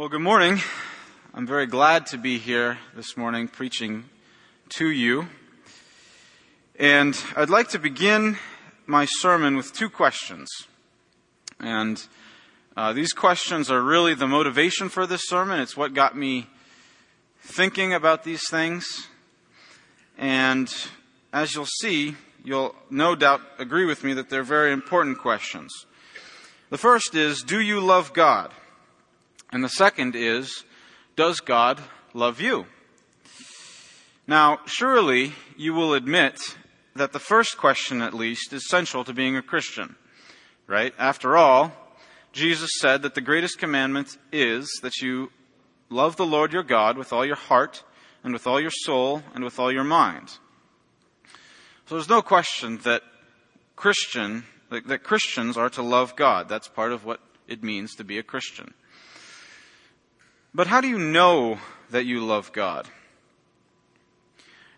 Well, good morning. I'm very glad to be here this morning preaching to you. And I'd like to begin my sermon with two questions. And uh, these questions are really the motivation for this sermon. It's what got me thinking about these things. And as you'll see, you'll no doubt agree with me that they're very important questions. The first is, do you love God? And the second is, does God love you? Now, surely you will admit that the first question, at least, is central to being a Christian, right? After all, Jesus said that the greatest commandment is that you love the Lord your God with all your heart and with all your soul and with all your mind. So there's no question that Christian, that, Christians are to love God. That's part of what it means to be a Christian. But how do you know that you love God?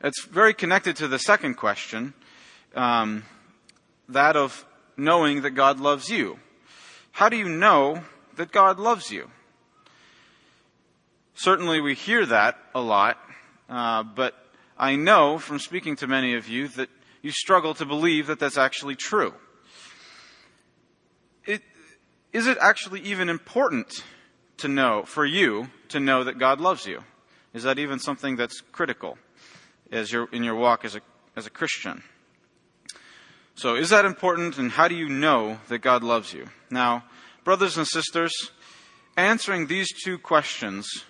It's very connected to the second question, um, that of knowing that God loves you. How do you know that God loves you? Certainly, we hear that a lot, uh, but I know from speaking to many of you that you struggle to believe that that's actually true. It, is it actually even important to know, for you to know that God loves you? Is that even something that's critical as you're in your walk as a, as a Christian? So is that important and how do you know that God loves you? Now, brothers and sisters, answering these two questions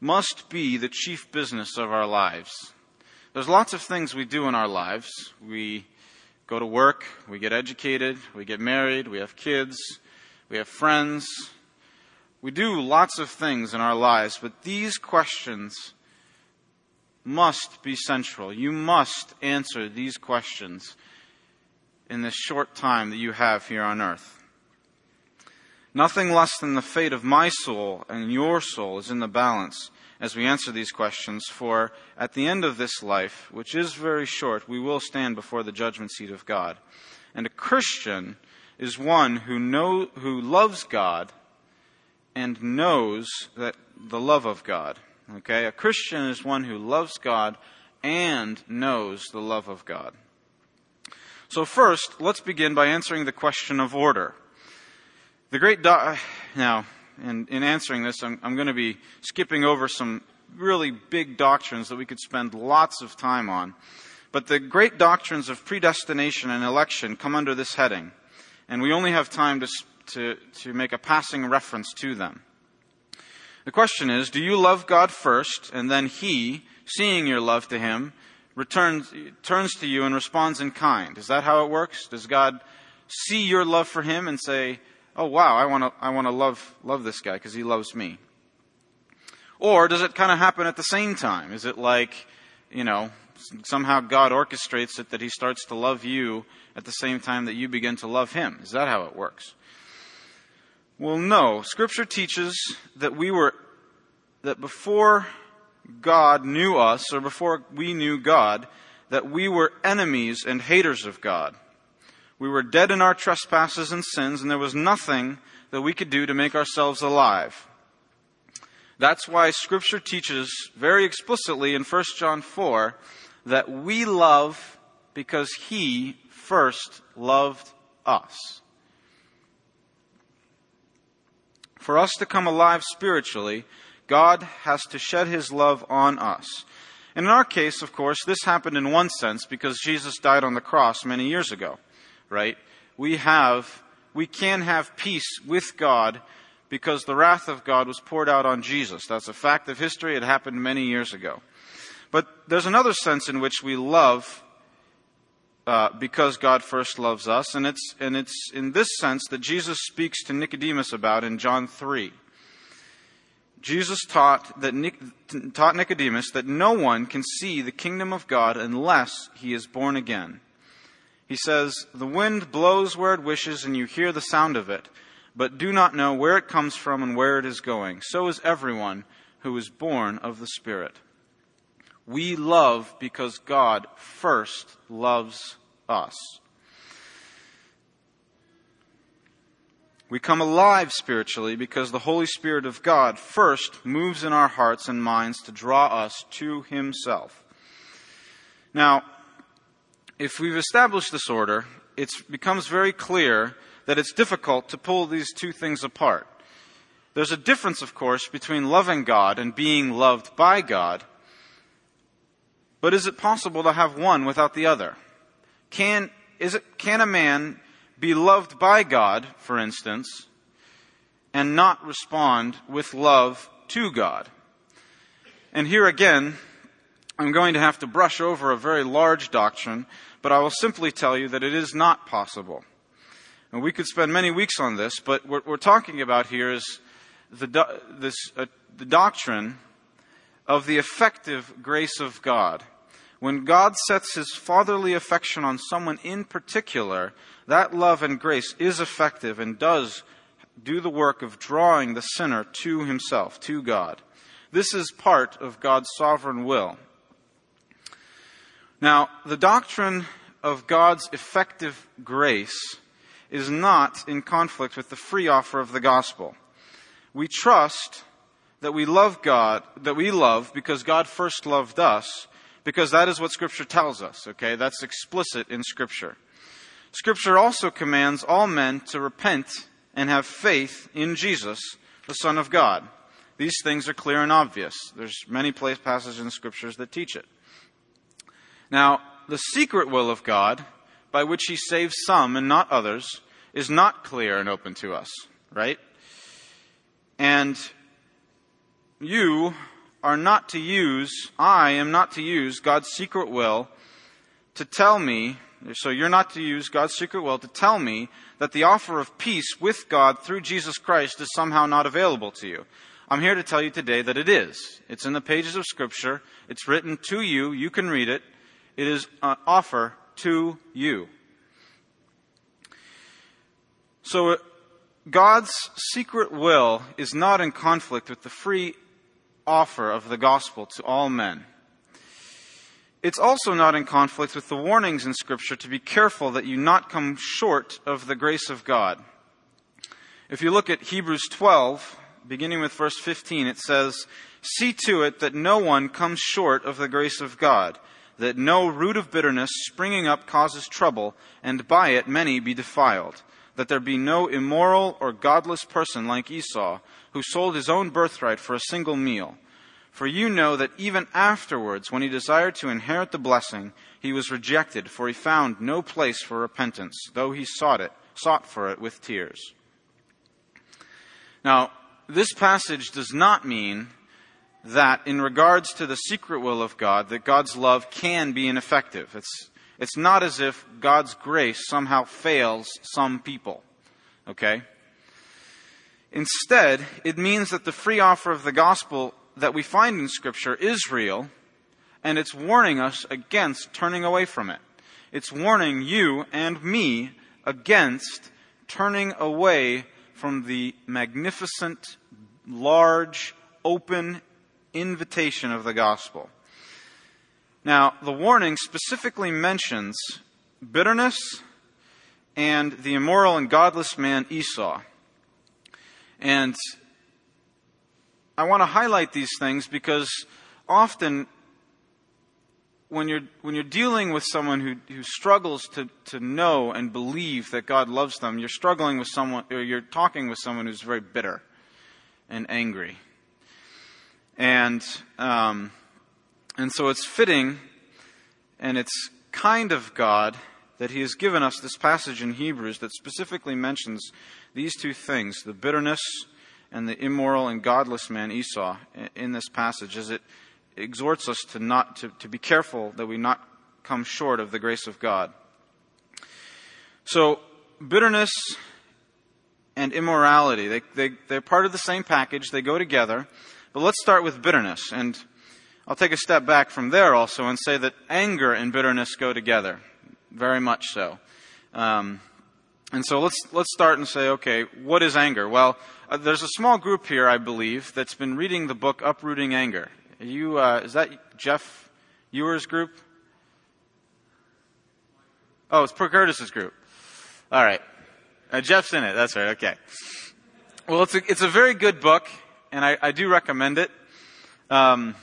must be the chief business of our lives. There's lots of things we do in our lives. We go to work, we get educated, we get married, we have kids, we have friends, we do lots of things in our lives, but these questions must be central. You must answer these questions in this short time that you have here on earth. Nothing less than the fate of my soul and your soul is in the balance as we answer these questions, for at the end of this life, which is very short, we will stand before the judgment seat of God. And a Christian is one who know, who loves God and knows that the love of God. Okay? A Christian is one who loves God and knows the love of God. So first, let's begin by answering the question of order. The great do- now, in, in answering this, I'm, I'm going to be skipping over some really big doctrines that we could spend lots of time on. But the great doctrines of predestination and election come under this heading. And we only have time to to, to make a passing reference to them. The question is, do you love God first, and then He, seeing your love to Him, returns, turns to you and responds in kind? Is that how it works? Does God see your love for Him and say, oh wow, I want to, I want to love, love this guy because he loves me? Or does it kind of happen at the same time? Is it like, you know, somehow God orchestrates it that He starts to love you at the same time that you begin to love Him? Is that how it works? Well, no. Scripture teaches that we were, that before God knew us, or before we knew God, that we were enemies and haters of God. We were dead in our trespasses and sins, and there was nothing that we could do to make ourselves alive. That's why Scripture teaches very explicitly in 1 John 4 that we love because He first loved us. For us to come alive spiritually, God has to shed his love on us. And in our case, of course, this happened in one sense because Jesus died on the cross many years ago, right? We have, we can have peace with God because the wrath of God was poured out on Jesus. That's a fact of history. It happened many years ago. But there's another sense in which we love uh, because God first loves us. And it's, and it's in this sense that Jesus speaks to Nicodemus about in John 3. Jesus taught, that Nic- taught Nicodemus that no one can see the kingdom of God unless he is born again. He says, The wind blows where it wishes, and you hear the sound of it, but do not know where it comes from and where it is going. So is everyone who is born of the Spirit. We love because God first loves us. We come alive spiritually because the Holy Spirit of God first moves in our hearts and minds to draw us to Himself. Now, if we've established this order, it becomes very clear that it's difficult to pull these two things apart. There's a difference, of course, between loving God and being loved by God. But is it possible to have one without the other? Can, is it, can a man be loved by God, for instance, and not respond with love to God? And here again, I'm going to have to brush over a very large doctrine, but I will simply tell you that it is not possible. And we could spend many weeks on this, but what we're talking about here is the, this, uh, the doctrine of the effective grace of God. When God sets his fatherly affection on someone in particular, that love and grace is effective and does do the work of drawing the sinner to himself, to God. This is part of God's sovereign will. Now, the doctrine of God's effective grace is not in conflict with the free offer of the gospel. We trust that we love God, that we love because God first loved us, because that is what Scripture tells us, okay? That's explicit in Scripture. Scripture also commands all men to repent and have faith in Jesus, the Son of God. These things are clear and obvious. There's many place passages in Scriptures that teach it. Now, the secret will of God, by which he saves some and not others, is not clear and open to us, right? And you are not to use, I am not to use God's secret will to tell me, so you're not to use God's secret will to tell me that the offer of peace with God through Jesus Christ is somehow not available to you. I'm here to tell you today that it is. It's in the pages of Scripture. It's written to you. You can read it. It is an offer to you. So, uh, God's secret will is not in conflict with the free offer of the gospel to all men. It's also not in conflict with the warnings in Scripture to be careful that you not come short of the grace of God. If you look at Hebrews 12, beginning with verse 15, it says, See to it that no one comes short of the grace of God that no root of bitterness springing up causes trouble, and by it many be defiled. That there be no immoral or godless person like Esau, who sold his own birthright for a single meal. For you know that even afterwards, when he desired to inherit the blessing, he was rejected, for he found no place for repentance, though he sought it, sought for it with tears. Now, this passage does not mean that in regards to the secret will of God, that God's love can be ineffective. It's, it's not as if God's grace somehow fails some people. Okay? Instead, it means that the free offer of the gospel that we find in Scripture is real, and it's warning us against turning away from it. It's warning you and me against turning away from the magnificent, large, open, invitation of the gospel. Now, the warning specifically mentions bitterness and the immoral and godless man Esau. And I want to highlight these things because often when you're, when you're dealing with someone who, who struggles to, to know and believe that God loves them, you're struggling with someone, or you're talking with someone who's very bitter and angry. And, um, and so it's fitting and it's kind of God that He has given us this passage in Hebrews that specifically mentions these two things the bitterness and the immoral and godless man Esau in this passage, as it exhorts us to, not, to, to be careful that we not come short of the grace of God. So, bitterness and immorality, they, they, they're part of the same package, they go together. But let's start with bitterness. And I'll take a step back from there also and say that anger and bitterness go together. Very much so. Um, and so let's, let's start and say, okay, what is anger? Well, uh, there's a small group here, I believe, that's been reading the book Uprooting Anger. You, uh, is that Jeff Ewer's group? Oh, it's Pro Curtis's group. All right. Uh, Jeff's in it. That's right. Okay. Well, it's a, it's a very good book, and I, I do recommend it. Um,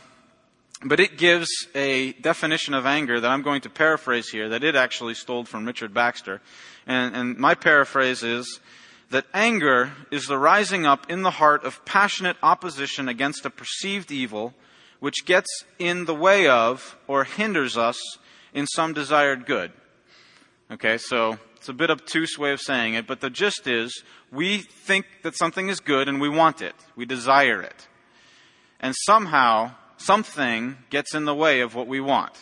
but it gives a definition of anger that I'm going to paraphrase here that it actually stole from Richard Baxter. And, and my paraphrase is that anger is the rising up in the heart of passionate opposition against a perceived evil which gets in the way of or hinders us in some desired good. Okay, so it's a bit obtuse way of saying it, but the gist is we think that something is good and we want it. We desire it. And somehow something gets in the way of what we want.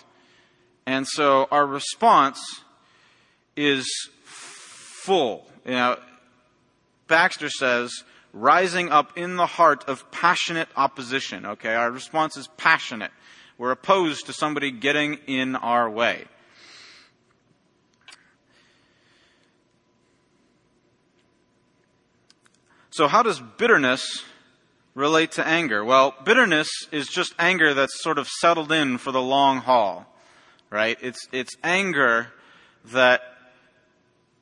And so our response is full. You know, Baxter says, rising up in the heart of passionate opposition. Okay, our response is passionate. We're opposed to somebody getting in our way. So, how does bitterness relate to anger? Well, bitterness is just anger that's sort of settled in for the long haul, right? It's, it's anger that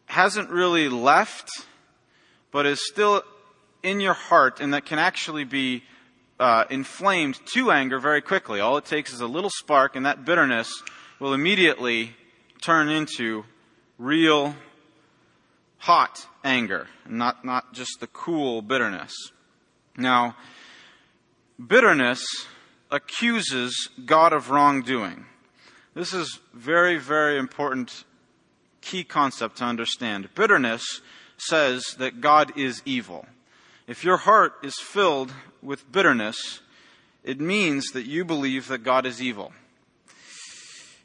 hasn't really left, but is still in your heart and that can actually be uh, inflamed to anger very quickly. All it takes is a little spark, and that bitterness will immediately turn into real hot anger, not, not just the cool bitterness. Now, bitterness accuses God of wrongdoing. This is very, very important key concept to understand. Bitterness says that God is evil. If your heart is filled with bitterness, it means that you believe that God is evil.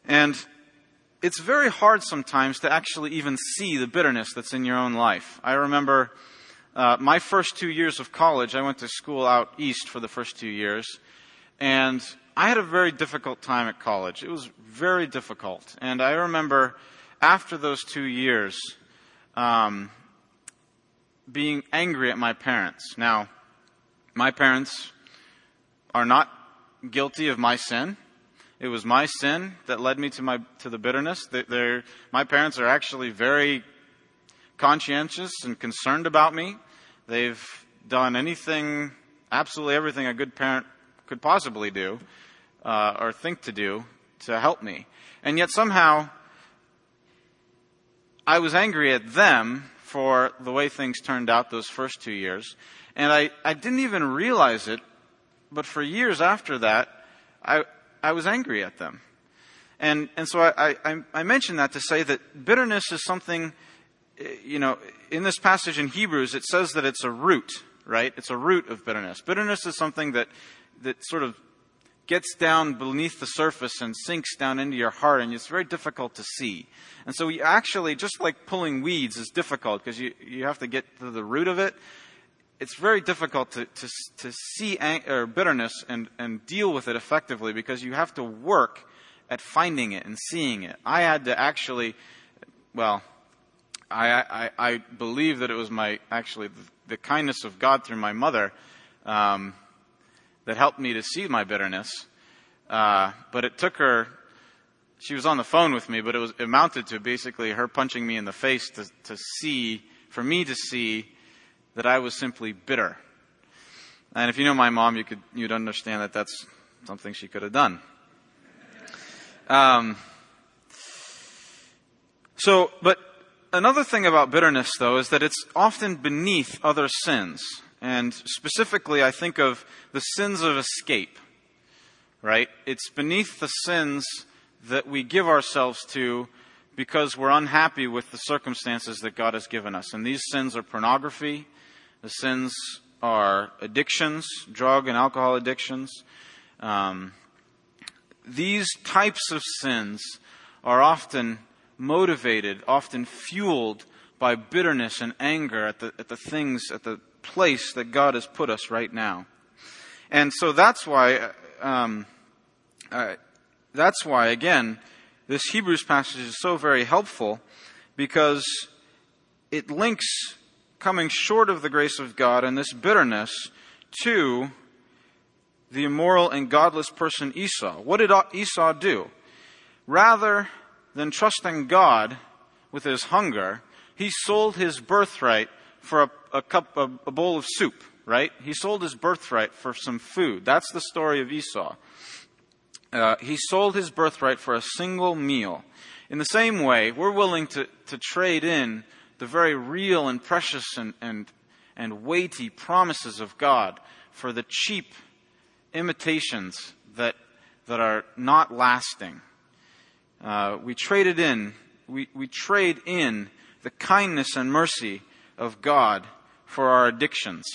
And it's very hard sometimes to actually even see the bitterness that's in your own life. I remember uh, my first two years of college, I went to school out east for the first two years, and I had a very difficult time at college. It was very difficult. And I remember after those two years, um, being angry at my parents. Now, my parents are not guilty of my sin. It was my sin that led me to my to the bitterness. They're, my parents are actually very conscientious and concerned about me. They've done anything, absolutely everything a good parent could possibly do uh, or think to do to help me. And yet somehow I was angry at them for the way things turned out those first two years. And I, I didn't even realize it, but for years after that, I, I was angry at them. And, and so I, I, I mention that to say that bitterness is something you know, in this passage in Hebrews, it says that it's a root, right? It's a root of bitterness. Bitterness is something that, that sort of gets down beneath the surface and sinks down into your heart, and it's very difficult to see. And so we actually, just like pulling weeds is difficult because you, you have to get to the root of it, it's very difficult to, to, to see ang- or bitterness and, and deal with it effectively because you have to work at finding it and seeing it. I had to actually, well, I, I, I believe that it was my, actually, the, the kindness of God through my mother um, that helped me to see my bitterness. Uh, but it took her, she was on the phone with me, but it was it amounted to basically her punching me in the face to, to see, for me to see that I was simply bitter. And if you know my mom, you could, you'd understand that that's something she could have done. Um, so, but another thing about bitterness, though, is that it's often beneath other sins. And specifically, I think of the sins of escape, right? It's beneath the sins that we give ourselves to because we're unhappy with the circumstances that God has given us. And these sins are pornography, the sins are addictions, drug and alcohol addictions. Um, these types of sins are often motivated, often fueled by bitterness and anger at the, at the things, at the place that God has put us right now. And so that's why, um, uh, that's why, again, this Hebrews passage is so very helpful because it links coming short of the grace of God and this bitterness to the immoral and godless person Esau. What did Esau do? Rather than trusting God with his hunger, he sold his birthright for a, a cup, a, a bowl of soup, right? He sold his birthright for some food. That's the story of Esau. Uh, he sold his birthright for a single meal. In the same way, we're willing to, to trade in the very real and precious and, and, and weighty promises of God for the cheap imitations that, that are not lasting. Uh, we traded in, we, we trade in the kindness and mercy of God for our addictions,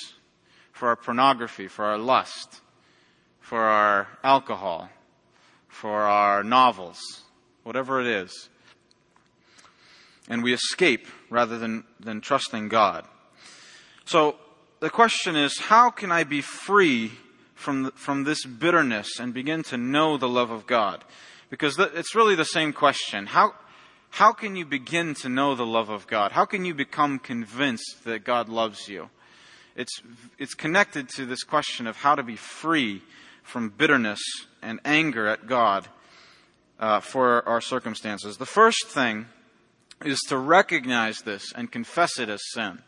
for our pornography, for our lust, for our alcohol, for our novels, whatever it is. And we escape rather than, than trusting God. So the question is, how can I be free from, the, from this bitterness and begin to know the love of God? Because it's really the same question. How, how can you begin to know the love of God? How can you become convinced that God loves you? It's, it's connected to this question of how to be free from bitterness and anger at God uh, for our circumstances. The first thing is to recognize this and confess it as sin.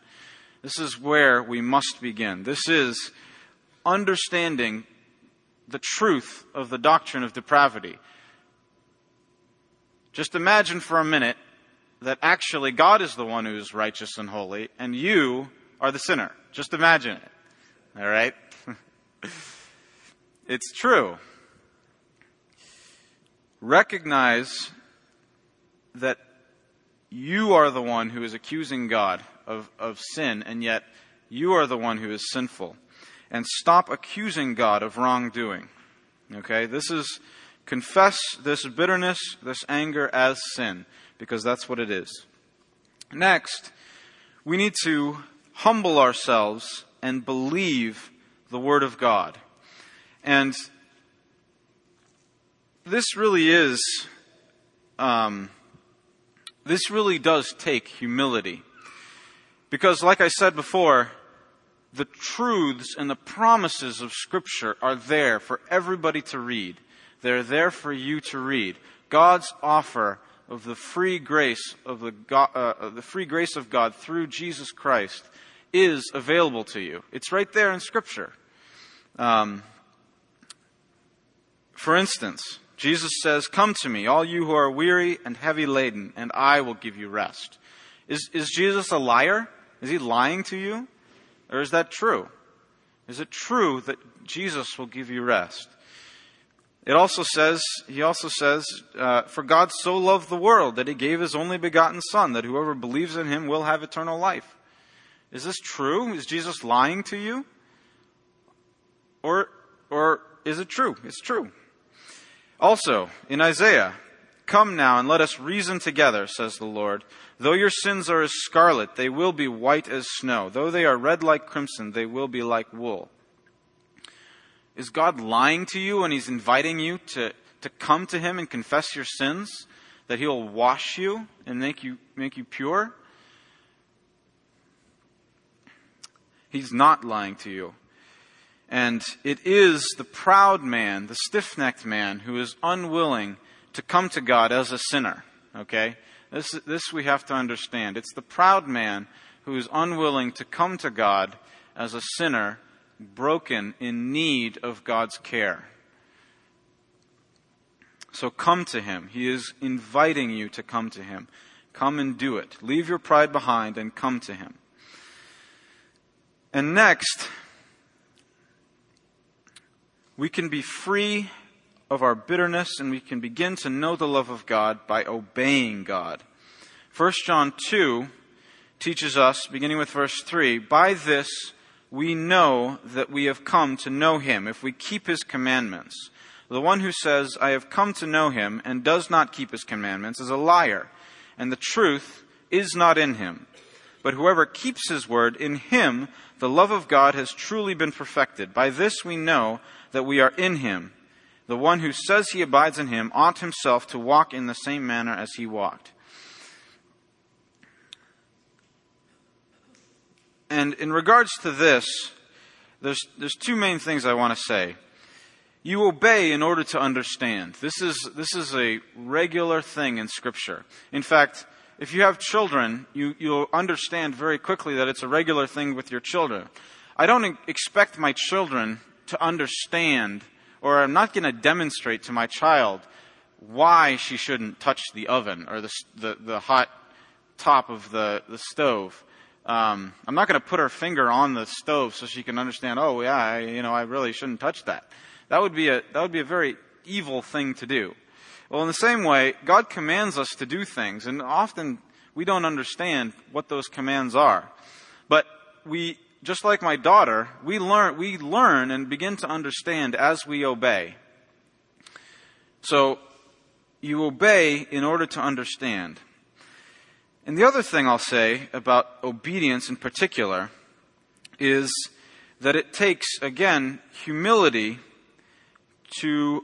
This is where we must begin. This is understanding the truth of the doctrine of depravity. Just imagine for a minute that actually God is the one who is righteous and holy, and you are the sinner. Just imagine it. All right? it's true. Recognize that you are the one who is accusing God of, of sin, and yet you are the one who is sinful. And stop accusing God of wrongdoing. Okay? This is confess this bitterness, this anger as sin, because that's what it is. Next, we need to humble ourselves and believe the Word of God. And this really is, um, this really does take humility. Because, like I said before, the truths and the promises of Scripture are there for everybody to read. They're there for you to read. God's offer of the free grace of the, God, uh, the free grace of God through Jesus Christ is available to you. It's right there in Scripture. Um, for instance, Jesus says, Come to me, all you who are weary and heavy laden, and I will give you rest. Is, is Jesus a liar? Is he lying to you? Or is that true? Is it true that Jesus will give you rest? It also says, he also says, uh, For God so loved the world that he gave his only begotten Son, that whoever believes in him will have eternal life. Is this true? Is Jesus lying to you? Or, or is it true? It's true. Also, in Isaiah, Come now and let us reason together, says the Lord. Though your sins are as scarlet, they will be white as snow. Though they are red like crimson, they will be like wool. Is God lying to you when He's inviting you to, to come to Him and confess your sins? That He'll wash you and make you, make you pure? He's not lying to you. And it is the proud man, the stiff necked man, who is unwilling to come to God as a sinner. Okay? This, this we have to understand. It's the proud man who is unwilling to come to God as a sinner, broken, in need of God's care. So come to him. He is inviting you to come to him. Come and do it. Leave your pride behind and come to him. And next, we can be free of our bitterness and we can begin to know the love of God by obeying God. 1 John 2 teaches us, beginning with verse 3, by this we know that we have come to know him if we keep his commandments. The one who says, I have come to know him and does not keep his commandments is a liar, and the truth is not in him. But whoever keeps his word, in him the love of God has truly been perfected. By this we know that we are in him. The one who says he abides in him ought himself to walk in the same manner as he walked. And in regards to this, there's, there's two main things I want to say. You obey in order to understand. This is, this is a regular thing in Scripture. In fact, if you have children, you, you'll understand very quickly that it's a regular thing with your children. I don't expect my children to understand, or I'm not going to demonstrate to my child why she shouldn't touch the oven or the, the, the hot top of the, the stove. Um, I'm not going to put her finger on the stove so she can understand. Oh, yeah, I, you know, I really shouldn't touch that. That would be a that would be a very evil thing to do. Well, in the same way, God commands us to do things, and often we don't understand what those commands are. But we, just like my daughter, we learn, we learn and begin to understand as we obey. So, you obey in order to understand. And the other thing I'll say about obedience in particular is that it takes, again, humility to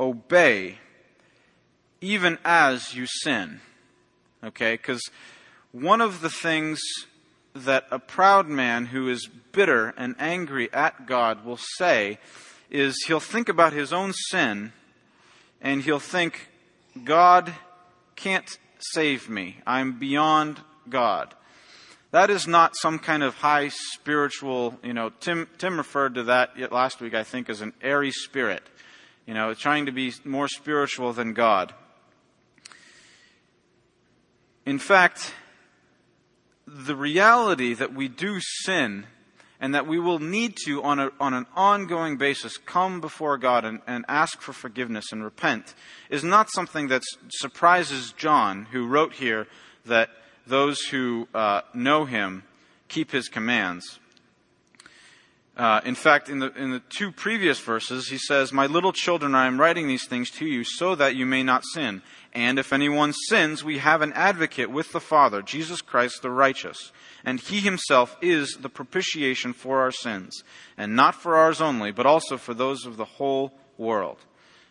obey even as you sin. Okay? Because one of the things that a proud man who is bitter and angry at God will say is he'll think about his own sin and he'll think, God can't save me. I'm beyond God. That is not some kind of high spiritual, you know, Tim, Tim referred to that last week, I think, as an airy spirit. You know, trying to be more spiritual than God. In fact, the reality that we do sin and that we will need to, on, a, on an ongoing basis, come before God and, and ask for forgiveness and repent is not something that surprises John, who wrote here that those who uh, know him keep his commands. Uh, in fact, in the, in the two previous verses, he says, My little children, I am writing these things to you so that you may not sin. And if anyone sins, we have an advocate with the Father, Jesus Christ the righteous. And he himself is the propitiation for our sins. And not for ours only, but also for those of the whole world.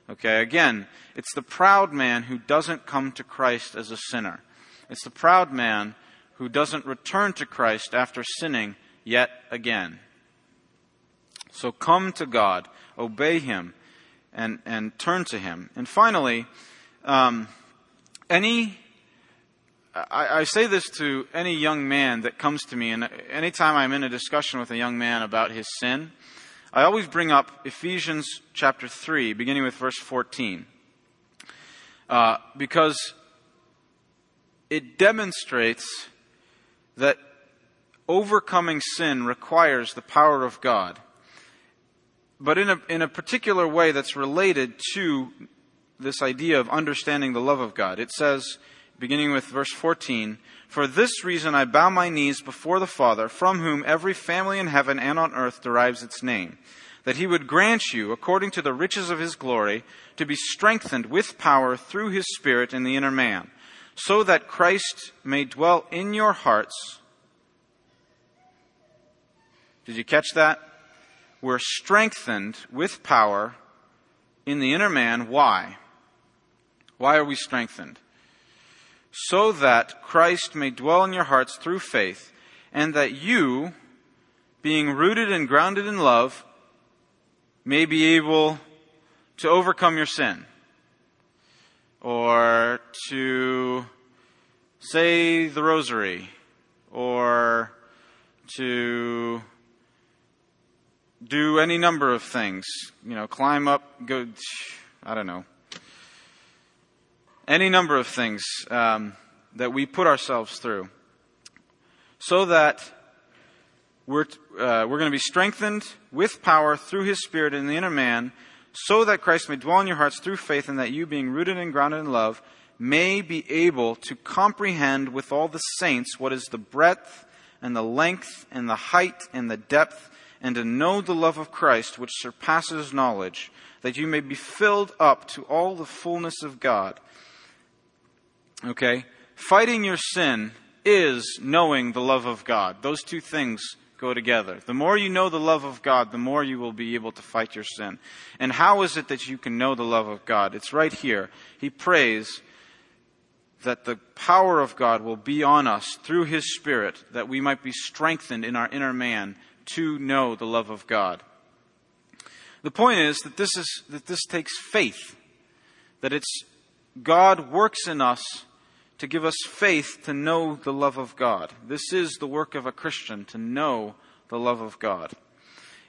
Okay, again, it's the proud man who doesn't come to Christ as a sinner. It's the proud man who doesn't return to Christ after sinning yet again. So come to God, obey Him, and, and turn to Him. And finally, um, any, I, I, say this to any young man that comes to me, and anytime I'm in a discussion with a young man about his sin, I always bring up Ephesians chapter 3, beginning with verse 14. Uh, because it demonstrates that overcoming sin requires the power of God but in a, in a particular way that's related to this idea of understanding the love of God. It says, beginning with verse 14, For this reason I bow my knees before the Father, from whom every family in heaven and on earth derives its name, that he would grant you, according to the riches of his glory, to be strengthened with power through his Spirit in the inner man, so that Christ may dwell in your hearts. Did you catch that? we're strengthened with power in the inner man. Why? Why are we strengthened? So that Christ may dwell in your hearts through faith, and that you, being rooted and grounded in love, may be able to overcome your sin. Or to say the rosary. Or to do any number of things. You know, climb up, go, I don't know. Any number of things um, that we put ourselves through. So that we're, uh, we're going to be strengthened with power through His Spirit in the inner man, so that Christ may dwell in your hearts through faith, and that you, being rooted and grounded in love, may be able to comprehend with all the saints what is the breadth and the length and the height and the depth and to know the love of Christ which surpasses knowledge, that you may be filled up to all the fullness of God. Okay? Fighting your sin is knowing the love of God. Those two things go together. The more you know the love of God, the more you will be able to fight your sin. And how is it that you can know the love of God? It's right here. He prays that the power of God will be on us through His Spirit, that we might be strengthened in our inner man to know the love of God. The point is that this is that this takes faith. That it's God works in us to give us faith to know the love of God. This is the work of a Christian, to know the love of God.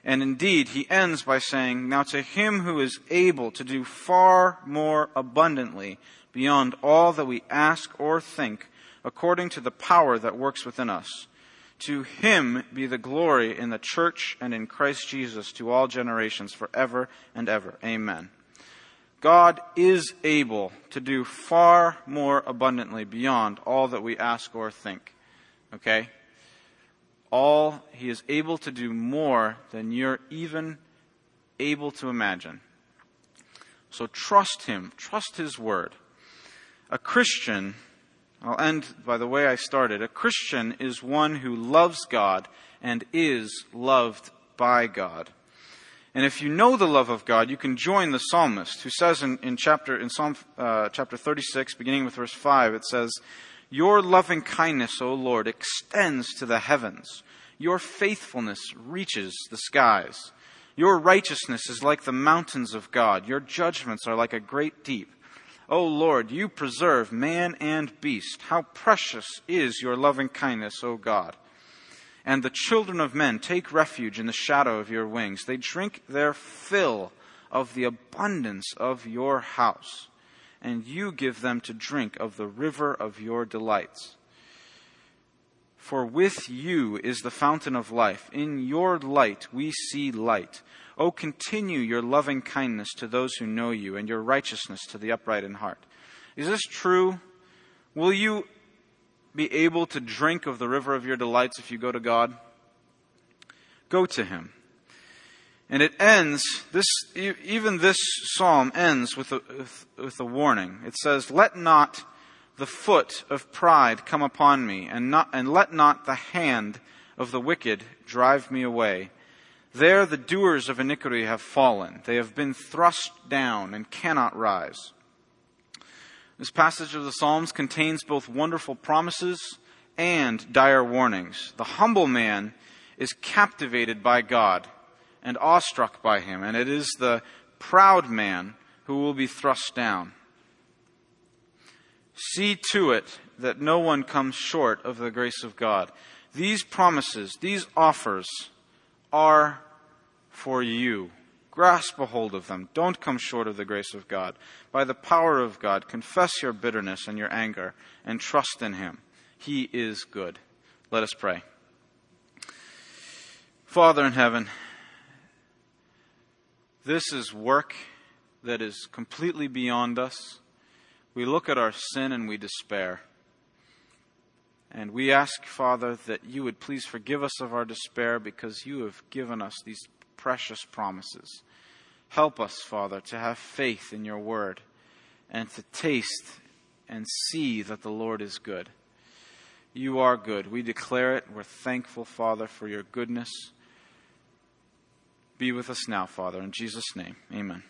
And indeed, he ends by saying, Now to him who is able to do far more abundantly beyond all that we ask or think, according to the power that works within us. To him be the glory in the church and in Christ Jesus to all generations forever and ever. Amen. God is able to do far more abundantly beyond all that we ask or think. Okay? All, He is able to do more than you're even able to imagine. So trust Him, trust His Word. A Christian, I'll end by the way I started, a Christian is one who loves God and is loved by God. And if you know the love of God, you can join the psalmist who says in, in chapter in Psalm uh, chapter 36, beginning with verse 5, it says, Your loving kindness, O Lord, extends to the heavens. Your faithfulness reaches the skies. Your righteousness is like the mountains of God. Your judgments are like a great deep. O Lord, you preserve man and beast. How precious is your loving kindness, O God. And the children of men take refuge in the shadow of your wings. They drink their fill of the abundance of your house, and you give them to drink of the river of your delights. For with you is the fountain of life. In your light we see light. O continue your loving kindness to those who know you and your righteousness to the upright in heart. Is this true? Will you be able to drink of the river of your delights if you go to God? Go to Him. And it ends, this, even this psalm ends with a, with a warning. It says, Let not the foot of pride come upon me, and, not, and let not the hand of the wicked drive me away. There the doers of iniquity have fallen. They have been thrust down and cannot rise. This passage of the Psalms contains both wonderful promises and dire warnings. The humble man is captivated by God and awestruck by him, and it is the proud man who will be thrust down. See to it that no one comes short of the grace of God. These promises, these offers, are for you. Grasp a hold of them. Don't come short of the grace of God. By the power of God, confess your bitterness and your anger and trust in Him. He is good. Let us pray. Father in heaven, this is work that is completely beyond us. We look at our sin and we despair. And we ask, Father, that you would please forgive us of our despair because you have given us these precious promises. Help us, Father, to have faith in your word and to taste and see that the Lord is good. You are good. We declare it. We're thankful, Father, for your goodness. Be with us now, Father. In Jesus' name, amen.